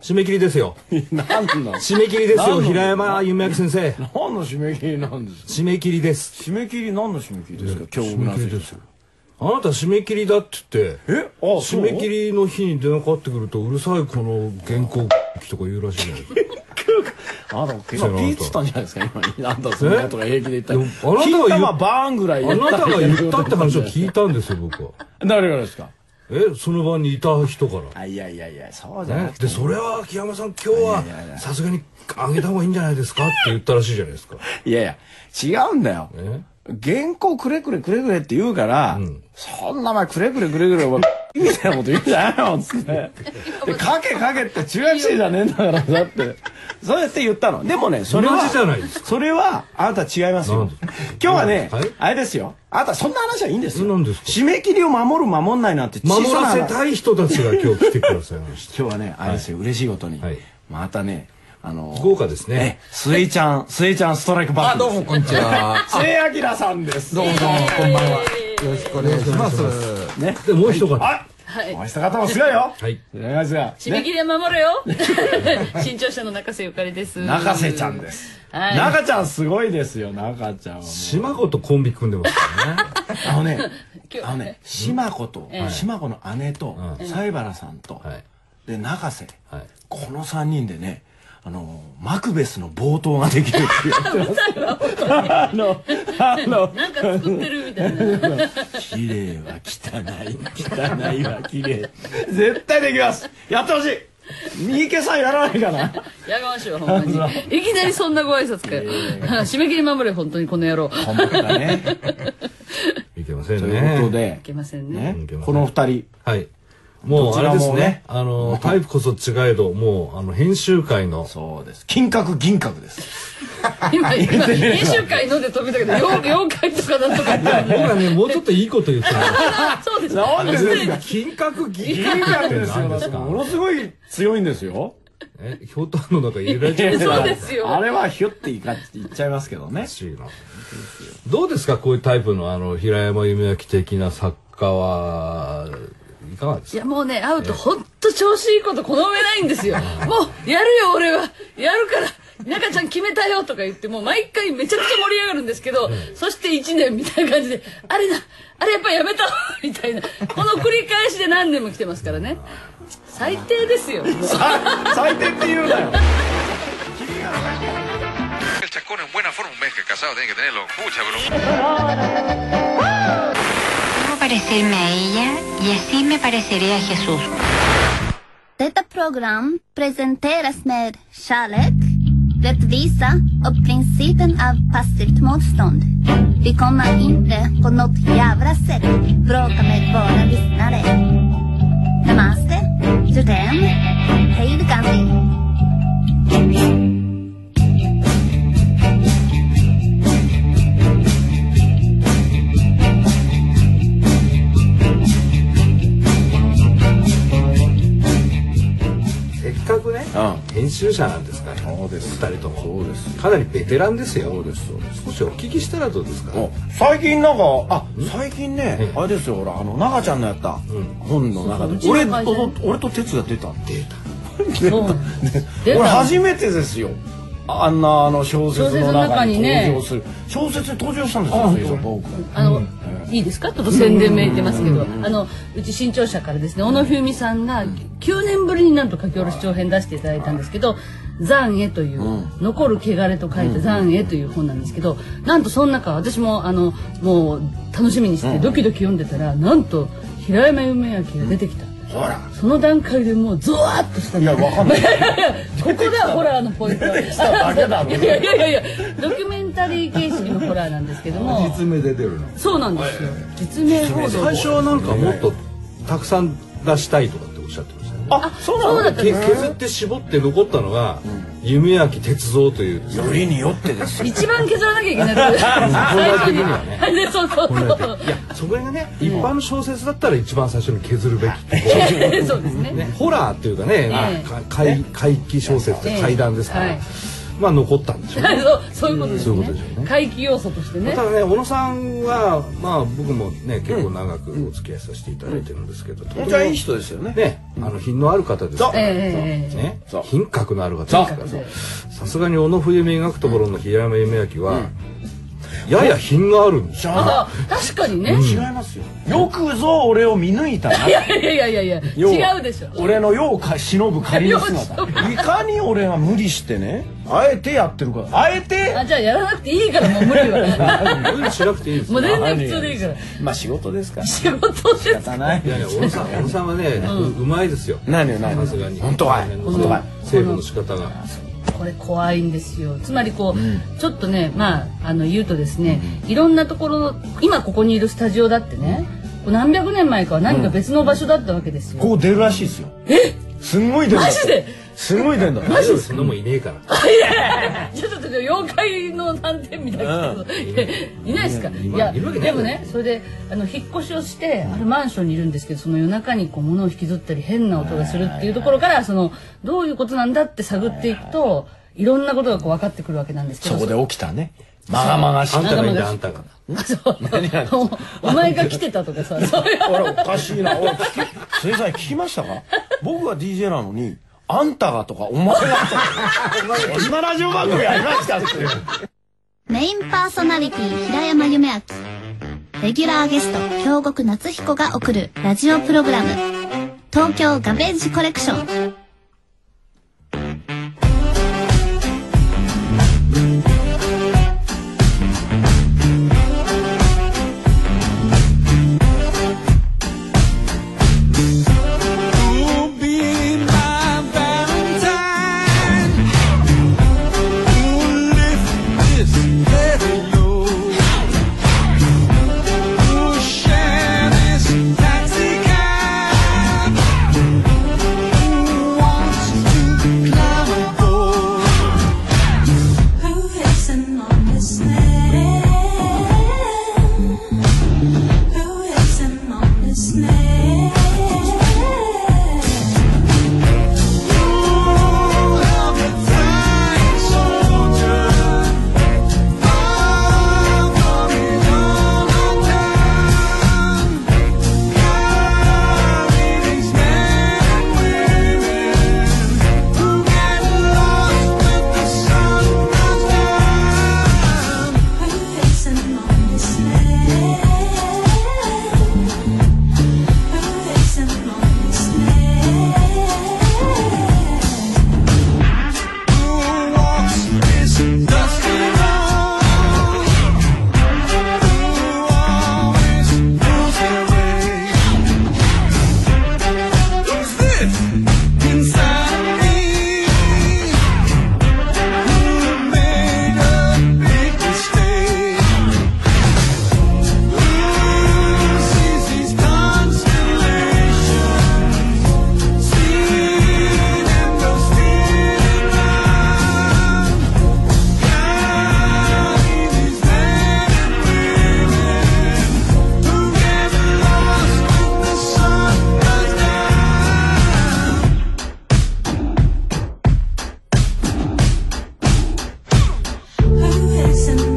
締め切りですよ。何の？締め切りですよ平山夢明先生。何の締め切りなんですか？締め切りです。締め切り何の締め切りですか？今日締め切りですよ。あなた締め切りだって言ってえ？あ締め切りの日に電話かかってくるとうるさいこの原稿とか言うらしいじゃないですか。あなた。今ピーっつったんじゃないですか？今なんだそんとが平気で言った。らでもあなたが言う金玉バーンぐらいあなたが言ったって話をい聞いたんですよ僕は。誰がですか？えその場にいた人から。あいやいやいやそうじゃなくて。ね。でそれは木山さん今日はさすがにあげた方がいいんじゃないですかって言ったらしいじゃないですか。いやいや違うんだよ。え原稿くれくれくれくれって言うから、ん。そんな前くれくれくれくれお前みたいなこと言うんじゃないのつって。でかけかけって中学生じゃねえんだからだって。そうやって言ったの。でもねそれは同じじゃないですそれはあなた違いますよ。今日はね、はい。あれですよ。あなたそんな話はいいんですよ。何ですか？締め切りを守る守んないなんて小守さな話。らせたい人たちが今日来てくださいました。今日はねあれですよ、嬉しいことに、はい。またねあの豪華ですね。えスエちゃんスエちゃんストライクバックあどうもこんにちは。スエアキラさんです。どうもどうもこんばんは。よろしくお願いします。ね。でもう一方。あはい。お会いした方もすごいよはい。お願いします。締め切りは守るよ。新潮社の中瀬ゆかりです。中瀬ちゃんです。はい。中ちゃんすごいですよ中ちゃんはもう。島子とコンビ組んでますからね。あのね今日あのね島子とええ。島子の姉とうん。西原さんと。はい。で中瀬。はい。この3人でねあのマクベスの冒頭ができるって言ってますあのあのなんか作ってるみたいな。綺麗は汚い汚いは綺麗。絶対できます。やってほしい。三池さんやらないかな。やめましょう、ほんまに。いきなりそんなご挨拶かよ。締め切り守れ、本当にこの野郎。い本当だね。いけませんということねで。けませんね。ね。この二人。はいもうあれですね。ねあのタイプこそ違えどもうあの編集会の。そうです。金閣銀閣です。今、今、編集会ので飛びたけど、妖妖怪とかなんとか言って。僕はねもうちょっといいこと言ってまそうです。なんでですか？金閣銀銀閣って閣ですよ何ですか？ものすごい強いんですよ。えひょうたんの中入れられちゃうそうですよ。あれはヒュッていかって言っちゃいますけどね。どうですか？こういうタイプのあの平山夢明的な作家はいかがですか？いやもうね、会うと本当調子いいことこの上ないんですよ。もう、やるよ俺は。やるから。中ちゃん決めたよとか言ってもう毎回めちゃくちゃ盛り上がるんですけど、そして1年みたいな感じで、あれだ、あれやっぱやめたわ みたいな。この繰り返しで何年も来てますからね。最低ですよ。もう最低って言うなよ El chascón en buena forma, un mes que casado tiene que tenerlo. Mucha broma. Parecerme a ella y así me pareceré a Jesús. Detta program presenteras med kärlek, rättvisa och principen av passivt motstånd. Vi kommer inte på något jävla sätt bråka med våra lyssnare. Namaste, Judem, hej då Gandhi. 編集者なんですからそうです。二人とも。そうです。かなりベテランですよ。そうです。そうです少しお聞きしたらどうですか？お最近なんかあ最近ねあれですよほらあの長ちゃんのやった。本の中で。俺と俺と哲が出た。出た。俺た。初めてですよ。あんなあの小説の中に登場する。小説に登場したんですよあの、いいですか？ちょっと宣伝名言ってますけど、あの、うち新潮社からですね、小野冬美さんが9年ぶりになんと書き下ろし長編出していただいたんですけど、残影という、残る汚れと書いた残影という本なんですけど、なんとその中、私もあの、もう楽しみにしてドキドキ読んでたら、なんと平山夢明が出てきた。ほら。その段階でもうゾワッとしたいやわかんない。ここだホラーのポイント。出てきただけだ。ろいやいやいやいやドキュメンタリー形式のホラーなんですけども。実名で出るの？そうなんですよ。実名報道。最初はなんかもっとたくさん出したいとかっておっしゃってましたよね。あそうなんけです削って絞って残ったのが夢明鉄道という。よりによってですよ。一番削らなきゃいけない 最初に。ねそうそうそういやそれがね一般の小説だったら一番最初に削るべき そうですね。ね、ホラーっていうかね、まあええか怪怪奇小説って怪談ですから、はいまあ残ったんでしょうね。そうそういうことですそういうことねうね。怪奇要素としてね。ただね小野さんはまあ僕もね結構長くお付き合いさせていただいてるんですけど、とてもいい人ですよね。ねあの品のある方ですから、ええねそう。品格のある方ですから。さすがに小野冬美描くところの平山夢明は、やや品があるんですよ。あ確かにね、違いますよよくぞ俺を見抜いたな。いやいやいやいや違うでしょ。俺の世をか忍ぶ仮の姿いいかに俺が無理してねあえてやってるか。あえて？あじゃあやらなくていいからもう無理は。無理しなくていいですよ。もう全然普通でいいから。まあ仕事ですから。仕事です仕方ない。いやいや小野さん小野さんはね、ううまいですよ。何よ何よ。さすがに。本当かいこの本当かいセーブの仕方がこれ怖いんですよ。つまりこう、ちょっとねまああの言うとですね、いろんなところの今ここにいるスタジオだってねこう何百年前かは何か別の場所だったわけですよ、こう出るらしいですよ。え？すんごい出るマジで？すごい出るんだ大丈夫そんなもんいねえから。ちょっとちょっと妖怪の難点みたいなけど、いないですか？いやいるわけない。でもねそれであの引っ越しをしてあるマンションにいるんですけどその夜中にこう物を引きずったり変な音がするっていうところからそのどういうことなんだって探っていくといろんなことがこう分かってくるわけなんですけどそこで起きたね。まがまがしいあんたがいいんだあんたが。あそう。おお前が来てたとかさそういう。あれおかしいなおい。聞 き先生聞きましたか？僕が DJ なのにあんたがとかお前がとかこんなラジオ番組ありましたって。メインパーソナリティ平山夢明。レギュラーゲスト京極夏彦が送るラジオプログラム。東京ガベージコレクション。Listen. and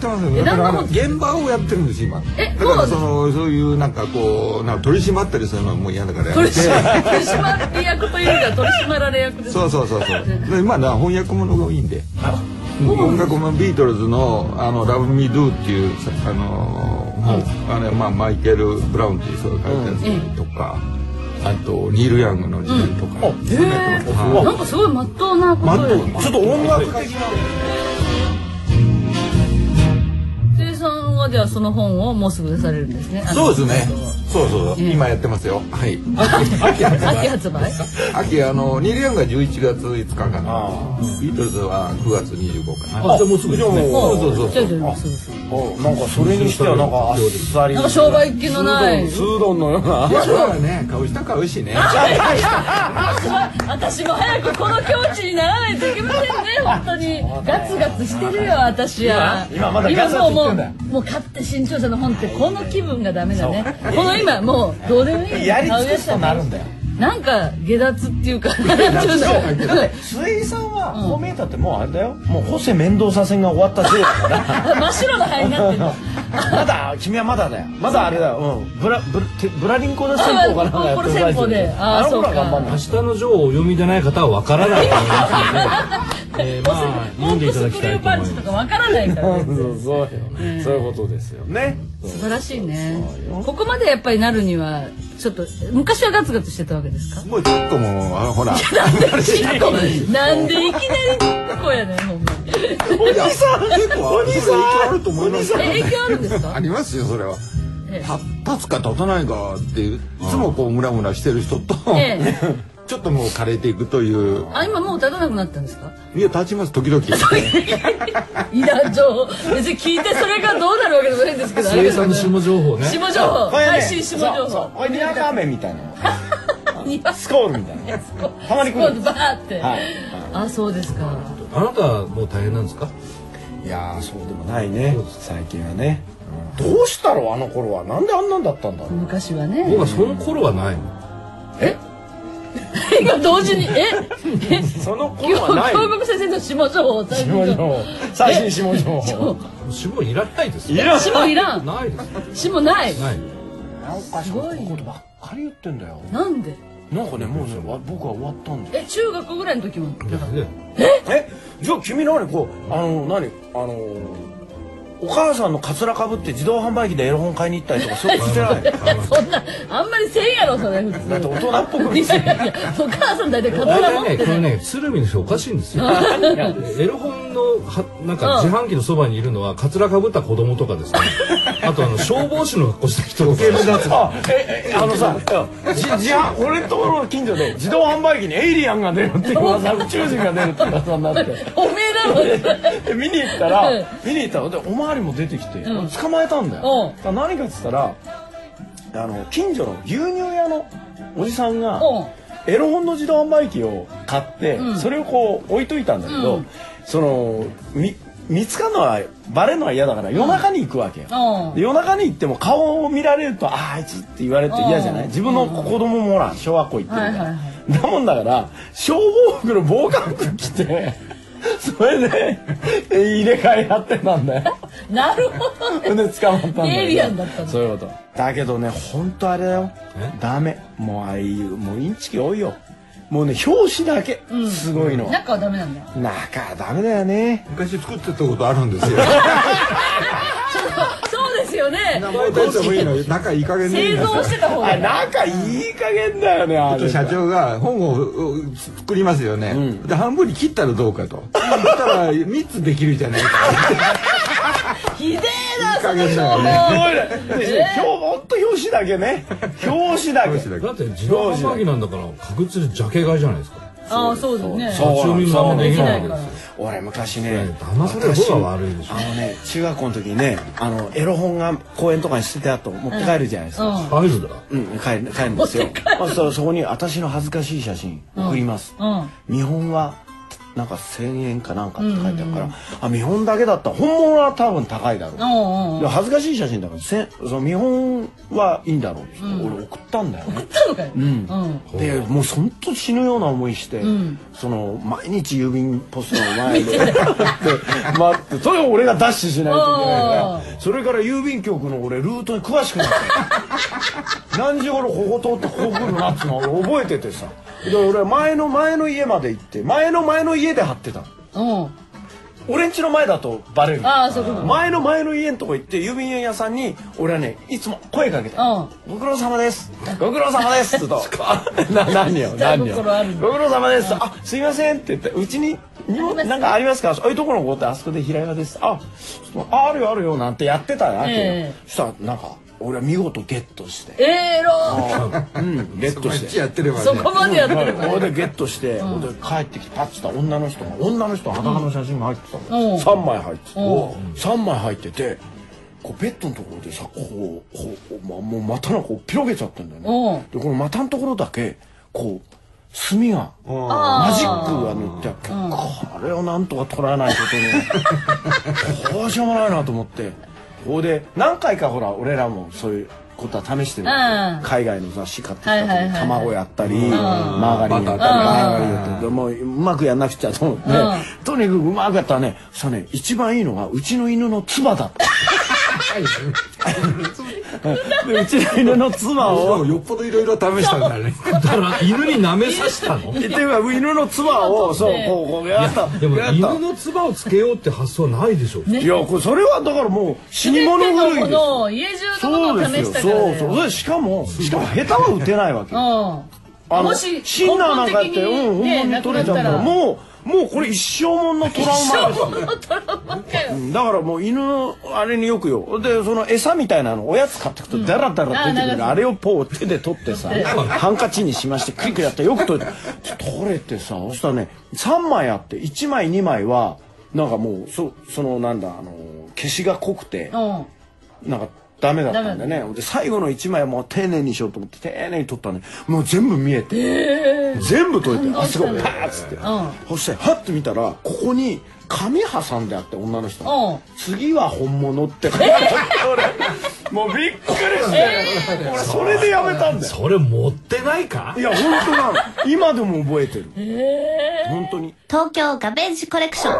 ってますよ。だから現場をやってるんです今。えだからそその？そういうなんかこうなんか取り締まったりするのはもう嫌だから。や取めてり締ま取り締まり役というよりは取り締まられ役ですそうそうそうそう。で今な翻訳物が多いんで。音楽もビートルズの「あのラブ・ミー・ドゥ」っていうさあのーあれまあマイケル・ブラウンっていう人が書いたやつとか、あとニール・ヤングの時代とか、そういうのやってますはい。なんかすごい真っ当なことちょっと音楽的なではその本をもうすぐ出されるんですね。そうですね。そうそう。そう、今やってますよ。はい。秋発売？秋あのニール・ヤングが11月5日かな。ビートルズは9月25かな。あじゃあもうすぐですね。もそうそうそう。そうそなんかそれにしてはなんかあっさりなんか商売気のないスードンのようなまあね買う人は買うしね私も早くこの境地にならないといけませんね本当にガツガツしてるよ私は今今まだガツガツ今もう言ってんだよもうもう買って新潮社の本ってこの気分がダメだねこの今もうどうでもいいやり尽くすとなるんだよ。なんか下脱っていうか。水 井さんはこう見えたってもうあれだよ。もうホセ面倒させが終わったせいだから 真っ白な灰になってるの。まだ君はまだだよ。まだあれだよ、うん、ブラブラてブラリンコで戦法かなんかやってるあーあの頃は頑張んない。明日のジョーをお読みでない方はわからない。と思いますので、えー、まあ 読んでいただきたいと思います。パンチとかわからないから。ね。そうそうよ、そういうことですよね。素晴らしいね。ここまでやっぱりなるにはちょっと昔はガツガツしてたわけですか？もうちょっともうあのほら。なんでいきなりこうやねんほんま。にお兄さん結構お兄さんあると思います影響あるんですか？ありますよそれは。立つか立たないかっていういつもこうムラムラしてる人と。えちょっともう枯れていくという。あ今もう立たなくなったんですか？いや立ちます時々。いら情報。別に聞いてそれがどうなるわけでもないんですけど生産の下情報ね。下情報。ね配信下情報。これにわか飴みたいな スコールみたいな。たまに来る今度バーって、はい。あそうですか。あなたはもう大変なんですか？いやーそうでもないね。最近はね。どうしたろうあの頃は。なんであんなんだったんだろう。昔はね。僕はその頃はないの 今同時にえ？え？その京頃はない。京極先生の下情報最下情報。最新下情報。下いらないですいらん。下いらん。ないです。下ないないなんかすごいことばっかり言ってんだよ。なんで？なんかねもうねわ僕は終わったんだよ。え中学ぐらいの時も。いやねえ？じゃあ君何こうあの何？あのお母さんのカツラかぶって自動販売機でエロ本買いに行ったりとかそういうことしてない。そんなあんまりせんやろそれ普通だって大人っぽくいやい。やいやお母さん大体カツ大ラ持ってない体ねこれね鶴見の人おかしいんですよ。エロ本のはなんか自販機のそばにいるのはカツラかぶった子供とかですね。あとあの消防士の格好した人とかあのさ じじゃ俺のところの近所で自動販売機にエイリアンが出るっていう噂宇宙人が出るって噂になって。おめえ見に行ったらうん。見に行ったらでおまわりも出てきてうん。捕まえたんだうん。よだ何かっつったらあの近所の牛乳屋のおじさんがうん。エロ本の自動販売機を買って、うん。それをこう置いといたんだけど、うん。そのみ見つかるのはバレるのは嫌だから夜中に行くわけよ、夜中に行っても顔を見られると「あああいつ」って言われて嫌じゃない？自分の子供もほら小学校行ってるから、だもんだから消防服の防寒服着てそれで入れ替えやってたんだよ。なるほどね。で捕まったんだよエイリアンだったの。そういうこと。だけどね本当あれだよ。え？ダメ。もうああいうもうインチキ多いよ。もうね表紙だけ。すごいの、中はダメなんだ。中はダメだよね。昔作ってたことあるんですよ ですよね名前出してもいいの仲いい加減でいい製んです造してた方あが仲いい加減だよねあれ。社長が本をう作りますよね、で半分に切ったらどうかと。そしたら3つできるじゃないか。ひでえな加減だよすね。ごいねで今日ほんと表紙だけね表紙だけ表紙だけだって自動販売機なんだから確実にジャケ買いじゃないですかああそうですね。そう立ち読みもできないから俺昔ね騙される方が悪いでしょ。あのね中学校の時にねあのエロ本が公園とかに捨ててあと持って帰るじゃないですか、うん。入るだ。うん、帰る帰るんですよ。そしたらそこに私の恥ずかしい写真送ります。うん。見本はなんか1,000円かなんかって書いてあるから、あ見本だけだったら本物は多分高いだろう、うや恥ずかしい写真だからせんその見本はいいんだろうっつって、俺送ったんだよね。たのかよ。うん。うん。でもうそんと死ぬような思いして、ん。その毎日郵便ポストの前で 待って待ってそれを俺がダッシュしないといけないからそれから郵便局の俺ルートに詳しくなって何時頃ここ通ってここ来るなってのを俺覚えててさ。で俺前の前の家まで行って前の前の家で貼ってたの。うん。俺ん家の前だとバレる。前の前の家のとこ行って郵便屋さんに俺はねいつも声かけて「うん。ご苦労様です。ご苦労様です」っと あな何よ下何よご苦労様です」あすいません」って言って「うちににもなんかありますか?」そういうところの子ってあそこで平屋です」あああるよあるよ」なんてやってたわけよ、ええ。そしたらなんか俺は見事ゲットして。ええろうん。ゲット毎して。日やってればね。そこまでやってればこれね。でゲットして、ほんで帰ってきてパッとした女の人が女の人裸の写真が入ってたの、うん。3枚入ってて、うん。3枚入っててこうベッドのところでさこうこう、ま、もう股のこう広げちゃってんだよね、でこの股のところだけこう墨がマジックが塗ってあって、これをなんとか取らないことにどうしようもないなと思ってここで何回かほら俺らもそういうことは試してるうん。海外の雑誌買ってきた時はいはい卵やったり、マーガリンやったり、マーガリンやったり。もううまくやんなくちゃと思って、とにかくうまくやったらねそしたらね一番いいのがうちの犬の唾だった。でうちの犬の唾を。よっぽどいろいろ試したんだね。だから犬に舐めさせたの？っていうか犬の唾をそう。こうこうやった。でも犬の唾をつけようって発想はないでしょいやこれそれはだからもう死に物狂いですの家中のことを試したからそうそうそれしかもしかも下手は打てないわけ。ようん。あのもしシンナーなんかやって、根うん、本的にね本物に取れちゃったら、なくなったら。もう、もうこれ一生もんのトラウマですよ。トラウマかよ。うんだからもう犬のあれによくよ。で、その餌みたいなの、おやつ買ってくと、ダラダラ出てくる、あーあれをポー手で取ってさ、ハンカチにしまして、クリクリやったらよく取れて、取れてさ、そしたらね、3枚あって、1枚2枚は、なんかもう、そ、そのなんだ、あの、消しが濃くて、うん。なんかダメだったんだよね。で、最後の1枚はもう丁寧にしようと思って、丁寧に取ったらね、もう全部見えて。全部取れて、あ、すごい、パーッつって。そして、はって見たら、ここに、紙挟んであって、女の人がうん次は本物って書いてあって、俺、もうびっくりして、俺、それでやめたんだよ。それ持ってないか？いや、本当なの。今でも覚えてる。本当に。東京ガベージコレクション。